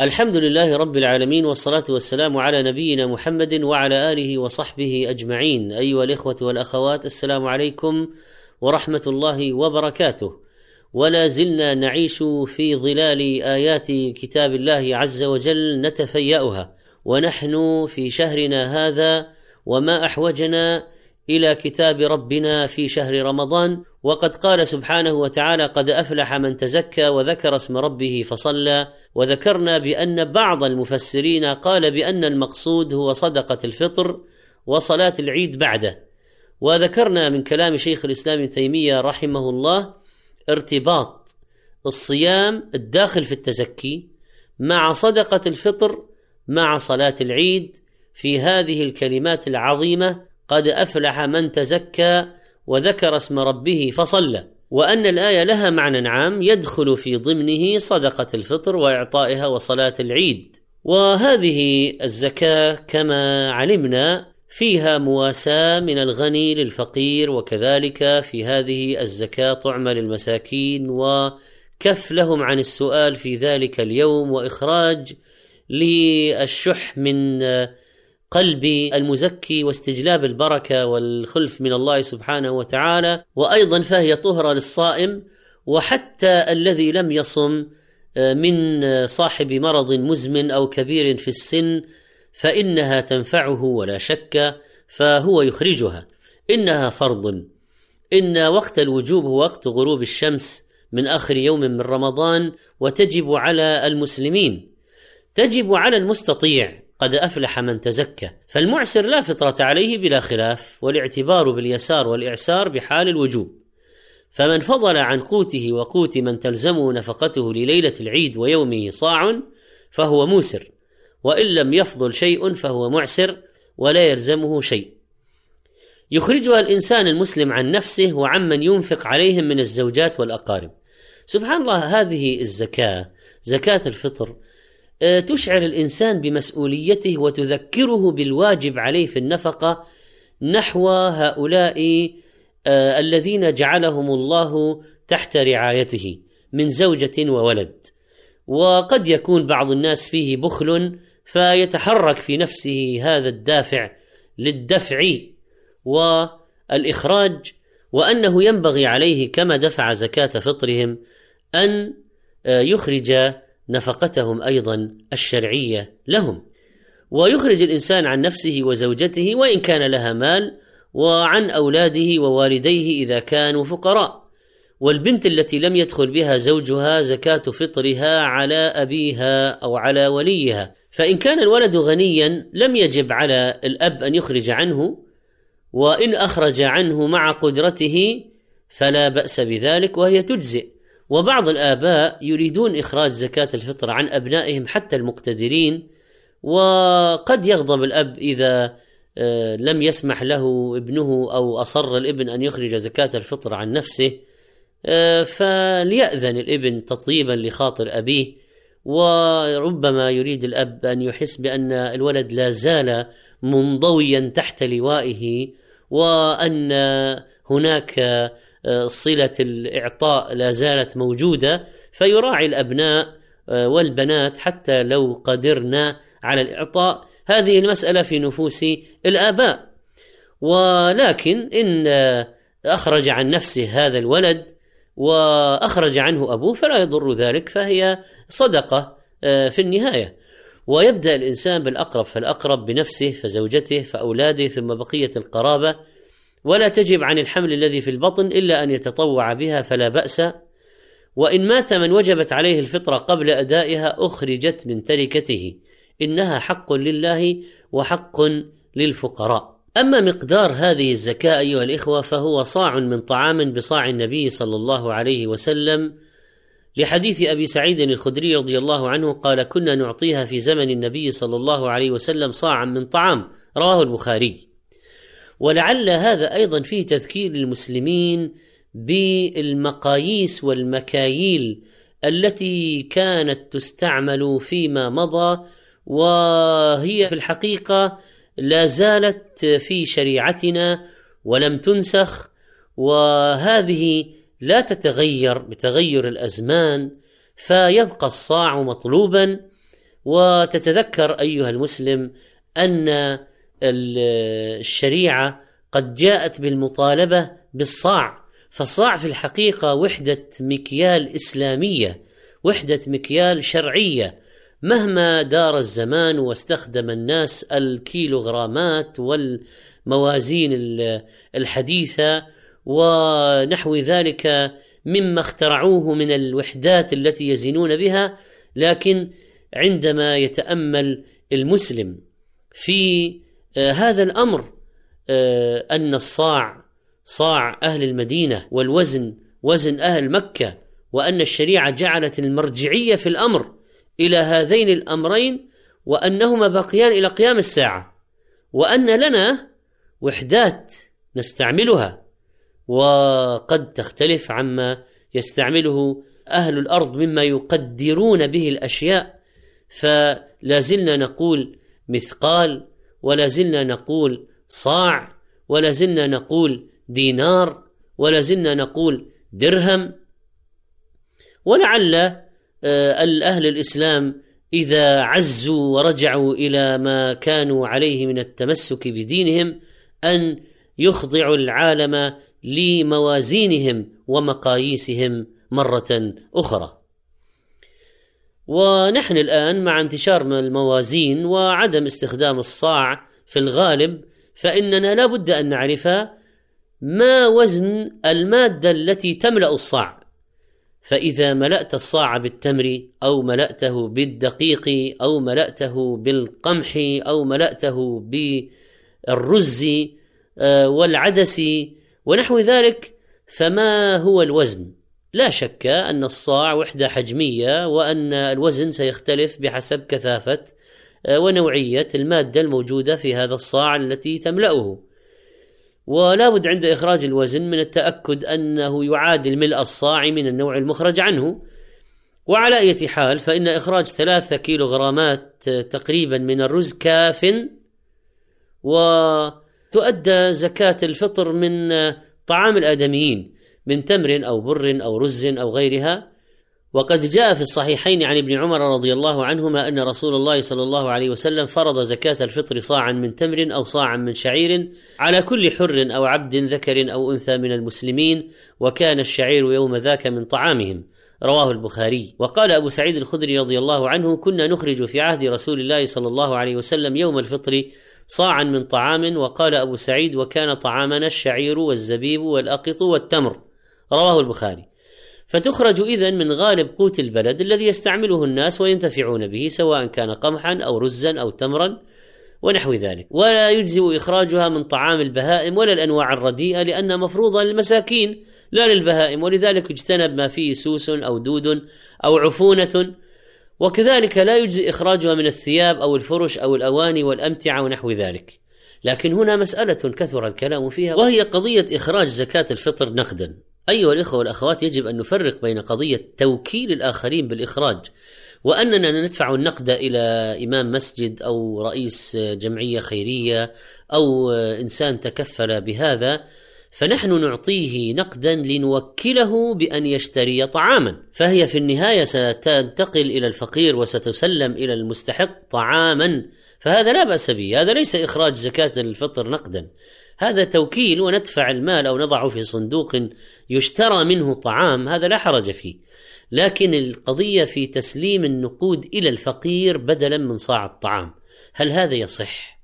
الحمد لله رب العالمين والصلاة والسلام على نبينا محمد وعلى آله وصحبه أجمعين. أيها الإخوة والأخوات السلام عليكم ورحمة الله وبركاته. ولا زلنا نعيش في ظلال آيات كتاب الله عز وجل نتفيأها. ونحن في شهرنا هذا وما أحوجنا إلى كتاب ربنا في شهر رمضان وقد قال سبحانه وتعالى قد أفلح من تزكى وذكر اسم ربه فصلى وذكرنا بأن بعض المفسرين قال بأن المقصود هو صدقة الفطر وصلاة العيد بعده. وذكرنا من كلام شيخ الإسلام ابن تيمية رحمه الله ارتباط الصيام الداخل في التزكي مع صدقة الفطر مع صلاة العيد في هذه الكلمات العظيمة قد أفلح من تزكى وذكر اسم ربه فصلى وأن الآية لها معنى عام يدخل في ضمنه صدقة الفطر وإعطائها وصلاة العيد. وهذه الزكاة كما علمنا فيها مواساة من الغني للفقير وكذلك في هذه الزكاة طعم للمساكين وكف لهم عن السؤال في ذلك اليوم وإخراج للشح من قلب المزكي واستجلاب البركة والخلف من الله سبحانه وتعالى وأيضا فهي طهره للصائم وحتى الذي لم يصم آه، من صاحب مرض مزمن أو كبير في السن فإنها تنفعه ولا شك فهو يخرجها. إنها فرض. إن وقت الوجوب هو وقت غروب الشمس من آخر يوم من رمضان وتجب على المسلمين. تجب على المستطيع قد أفلح من تزكى. فالمعسر لا فطرة عليه بلا خلاف والاعتبار باليسار والإعسار بحال الوجوب. فمن فضل عن قوته وقوت من تلزمه نفقته لليلة العيد ويومه صاع فهو موسر. وإن لم يفضل شيء فهو معسر ولا يلزمه شيء. يخرجها الإنسان المسلم عن نفسه وعمن ينفق عليهم من الزوجات والأقارب. سبحان الله هذه الزكاة زكاة الفطر تشعر الإنسان بمسؤوليته وتذكره بالواجب عليه في النفقة نحو هؤلاء آه، الذين جعلهم الله تحت رعايته من زوجة وولد. وقد يكون بعض الناس فيه بخل فيتحرك في نفسه هذا الدافع للدفع والإخراج وأنه ينبغي عليه كما دفع زكاة فطرهم أن آه، يخرج نفقتهم أيضا الشرعية لهم. ويخرج الإنسان عن نفسه وزوجته وإن كان لها مال وعن أولاده ووالديه إذا كانوا فقراء. والبنت التي لم يدخل بها زوجها زكاة فطرها على أبيها أو على وليها. فإن كان الولد غنيا لم يجب على الأب أن يخرج عنه وإن أخرج عنه مع قدرته فلا بأس بذلك وهي تجزئ. وبعض الآباء يريدون إخراج زكاة الفطر عن أبنائهم حتى المقتدرين وقد يغضب الأب إذا آه، لم يسمح له ابنه أو أصر الابن أن يخرج زكاة الفطر عن نفسه آه، فليأذن الابن تطيبا لخاطر أبيه وربما يريد الأب أن يحس بأن الولد لا زال منضويا تحت لوائه وأن هناك صلة الإعطاء لا زالت موجودة فيراعي الأبناء آه، والبنات حتى لو قدرنا على الإعطاء. هذه المسألة في نفوس الآباء. ولكن إن أخرج عن نفسه هذا الولد وأخرج عنه أبوه فلا يضر ذلك فهي صدقة آه، في النهاية. ويبدأ الإنسان بالأقرب فالأقرب بنفسه فزوجته فأولاده ثم بقية القرابة. ولا تجب عن الحمل الذي في البطن إلا أن يتطوع بها فلا بأس. وإن مات من وجبت عليه الفطرة قبل أدائها أخرجت من تركته. إنها حق لله وحق للفقراء. أما مقدار هذه الزكاة أيها الإخوة فهو صاع من طعام بصاع النبي صلى الله عليه وسلم. لحديث أبي سعيد الخدري رضي الله عنه قال كنا نعطيها في زمن النبي صلى الله عليه وسلم صاعا من طعام. رواه البخاري. ولعل هذا أيضا فيه تذكير للمسلمين بالمقاييس والمكاييل التي كانت تستعمل فيما مضى وهي في الحقيقة لا زالت في شريعتنا ولم تنسخ وهذه لا تتغير بتغير الأزمان فيبقى الصاع مطلوبا. وتتذكر أيها المسلم أن الشريعة قد جاءت بالمطالبة بالصاع. فالصاع في الحقيقة وحدة مكيال إسلامية وحدة مكيال شرعية. مهما دار الزمان واستخدم الناس الكيلوغرامات والموازين الحديثة ونحو ذلك مما اخترعوه من الوحدات التي يزنون بها لكن عندما يتأمل المسلم في هذا الأمر آه، أن الصاع صاع أهل المدينة والوزن وزن أهل مكة وأن الشريعة جعلت المرجعية في الأمر إلى هذين الأمرين وأنهما باقيان إلى قيام الساعة وأن لنا وحدات نستعملها وقد تختلف عما يستعمله أهل الأرض مما يقدرون به الأشياء فلا زلنا نقول مثقال ولا زلنا نقول صاع ولا زلنا نقول دينار ولا زلنا نقول درهم. ولعل آه، الاهل الإسلام إذا عزوا ورجعوا إلى ما كانوا عليه من التمسك بدينهم أن يخضعوا العالم لموازينهم ومقاييسهم مرة أخرى. ونحن الآن مع انتشار الموازين وعدم استخدام الصاع في الغالب فإننا لا بد أن نعرف ما وزن المادة التي تملأ الصاع. فإذا ملأت الصاع بالتمر أو ملأته بالدقيق أو ملأته بالقمح أو ملأته بالرز آه، والعدس ونحو ذلك فما هو الوزن؟ لا شك أن الصاع وحدة حجمية وأن الوزن سيختلف بحسب كثافة آه، ونوعية المادة الموجودة في هذا الصاع التي تملأه. ولا بد عند إخراج الوزن من التأكد أنه يعادل ملء الصاع من النوع المخرج عنه. وعلى اية حال فإن إخراج ثلاثة كيلو غرامات آه، تقريبا من الرز كاف وتؤدى زكاة الفطر من آه، طعام الآدميين. من تمر أو بر أو رز أو غيرها. وقد جاء في الصحيحين عن ابن عمر رضي الله عنهما أن رسول الله صلى الله عليه وسلم فرض زكاة الفطر صاعا من تمر أو صاعا من شعير على كل حر أو عبد ذكر أو أنثى من المسلمين وكان الشعير يوم ذاك من طعامهم. رواه البخاري. وقال أبو سعيد الخدري رضي الله عنه كنا نخرج في عهد رسول الله صلى الله عليه وسلم يوم الفطر صاعا من طعام. وقال أبو سعيد وكان طعامنا الشعير والزبيب والأقط والتمر. رواه البخاري. فتخرج إذا من غالب قوت البلد الذي يستعمله الناس وينتفعون به سواء كان قمحا أو رزا أو تمرا ونحو ذلك. ولا يجزئ إخراجها من طعام البهائم ولا الأنواع الرديئة لأنها مفروضة للمساكين لا للبهائم ولذلك يجتنب ما فيه سوس أو دود أو عفونة. وكذلك لا يجزي إخراجها من الثياب أو الفرش أو الأواني والأمتعة ونحو ذلك. لكن هنا مسألة كثر الكلام فيها وهي قضية إخراج زكاة الفطر نقدا. أيها الإخوة والأخوات يجب أن نفرق بين قضية توكيل الآخرين بالإخراج وأننا ندفع النقد إلى إمام مسجد أو رئيس جمعية خيرية أو إنسان تكفل بهذا فنحن نعطيه نقدا لنوكله بأن يشتري طعاما. فهي في النهاية ستنتقل إلى الفقير وستسلم إلى المستحق طعاما. فهذا لا بأس به هذا ليس إخراج زكاة الفطر نقدا. هذا توكيل وندفع المال أو نضعه في صندوق يشترى منه طعام هذا لا حرج فيه لكن القضية في تسليم النقود إلى الفقير بدلا من صاع الطعام هل هذا يصح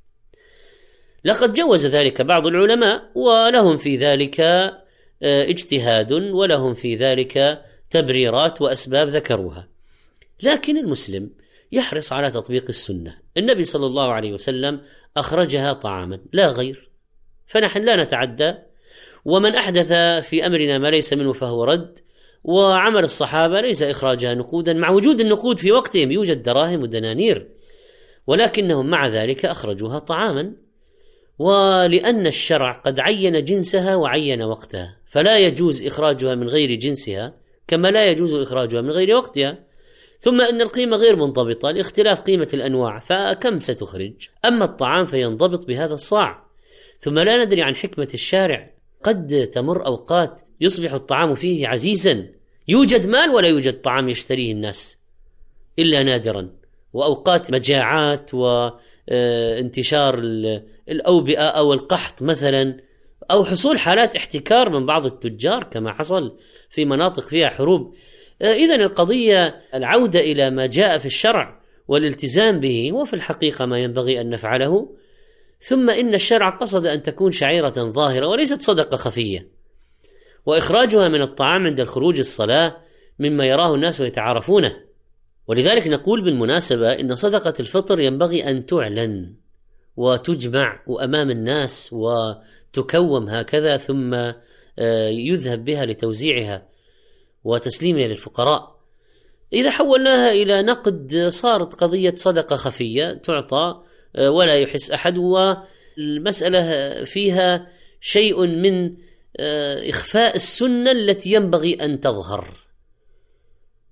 لقد جوز ذلك بعض العلماء ولهم في ذلك آه، اجتهاد ولهم في ذلك تبريرات وأسباب ذكروها. لكن المسلم يحرص على تطبيق السنة، النبي صلى الله عليه وسلم أخرجها طعاما لا غير. فنحن لا نتعدى. ومن أحدث في أمرنا ما ليس منه فهو رد وعمل الصحابة ليس إخراجها نقودا مع وجود النقود في وقتهم يوجد دراهم ودنانير ولكنهم مع ذلك أخرجوها طعاما. ولأن الشرع قد عين جنسها وعين وقتها فلا يجوز إخراجها من غير جنسها كما لا يجوز إخراجها من غير وقتها. ثم أن القيمة غير منضبطة لاختلاف قيمة الأنواع فكم ستخرج؟ أما الطعام فينضبط بهذا الصاع. ثم لا ندري عن حكمة الشارع. قد تمر أوقات يصبح الطعام فيه عزيزا. يوجد مال ولا يوجد طعام يشتريه الناس إلا نادرا. وأوقات مجاعات وانتشار الأوبئة أو القحط مثلا. أو حصول حالات احتكار من بعض التجار كما حصل في مناطق فيها حروب. اذا القضية العودة إلى ما جاء في الشرع والالتزام به. هو في الحقيقة ما ينبغي أن نفعله. ثم إن الشرع قصد أن تكون شعيرة ظاهرة وليست صدقة خفية. وإخراجها من الطعام عند الخروج الصلاة مما يراه الناس ويتعارفونه. ولذلك نقول بالمناسبة إن صدقة الفطر ينبغي أن تعلن وتجمع أمام الناس وتكوم هكذا ثم آه، يذهب بها لتوزيعها وتسليمها للفقراء. إذا حولناها إلى نقد صارت قضية صدقة خفية تعطى ولا يحس أحد والمسألة فيها شيء من آه، إخفاء السنة التي ينبغي أن تظهر.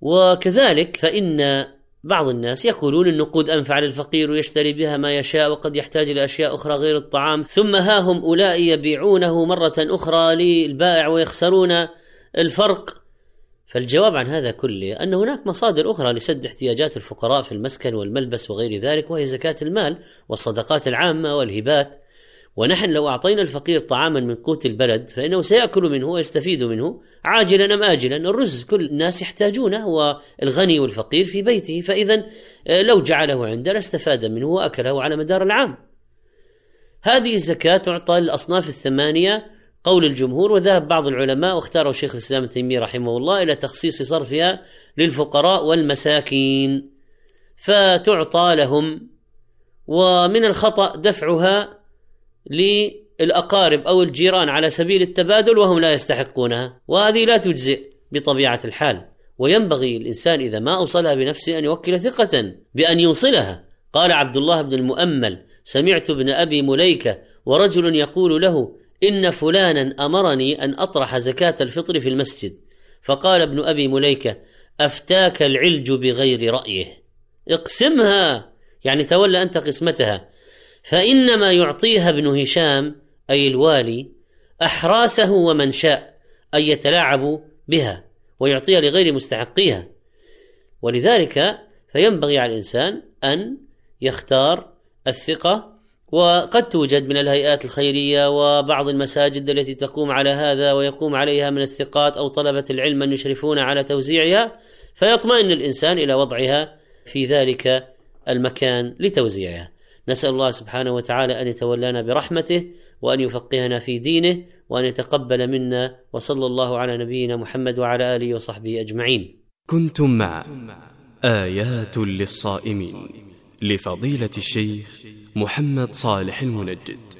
وكذلك فإن بعض الناس يقولون النقود انفع للفقير ويشتري بها ما يشاء وقد يحتاج إلى أشياء أخرى غير الطعام ثم ها هم أولئك يبيعونه مرة أخرى للبائع ويخسرون الفرق. فالجواب عن هذا كله أن هناك مصادر أخرى لسد احتياجات الفقراء في المسكن والملبس وغير ذلك وهي زكاة المال والصدقات العامة والهبات. ونحن لو أعطينا الفقير طعاما من قوت البلد فإنه سيأكل منه ويستفيد منه عاجلا أم آجلا الرز كل الناس يحتاجونه والغني والفقير في بيته فإذا آه، لو جعله عنده لاستفاد منه وأكله على مدار العام. هذه الزكاة تعطى للأصناف الثمانية قول الجمهور وذهب بعض العلماء واختاره شيخ الإسلام تيمية رحمه الله إلى تخصيص صرفها للفقراء والمساكين. فتعطى لهم ومن الخطأ دفعها للأقارب أو الجيران على سبيل التبادل وهم لا يستحقونها. وهذه لا تجزئ بطبيعة الحال. وينبغي الإنسان إذا ما أوصلها بنفسه أن يوكل ثقة بأن يوصلها. قال عبد الله بن المؤمل سمعت ابن أبي مليكة ورجل يقول له إن فلانا أمرني أن أطرح زكاة الفطر في المسجد. فقال ابن أبي مليكة أفتاك العلج بغير رأيه. اقسمها يعني تولى أنت قسمتها. فإنما يعطيها ابن هشام أي الوالي أحراسه ومن شاء أن يتلاعبوا بها ويعطيها لغير مستحقيها. ولذلك فينبغي على الإنسان أن يختار الثقة وقد توجد من الهيئات الخيرية وبعض المساجد التي تقوم على هذا ويقوم عليها من الثقات أو طلبة العلم من يشرفون على توزيعها فيطمئن الإنسان إلى وضعها في ذلك المكان لتوزيعها. نسأل الله سبحانه وتعالى أن يتولانا برحمته وأن يفقهنا في دينه وأن يتقبل منا وصلى الله على نبينا محمد وعلى آله وصحبه أجمعين. كنتم مع آيات للصائمين لفضيلة الشيخ محمد صالح المنجد.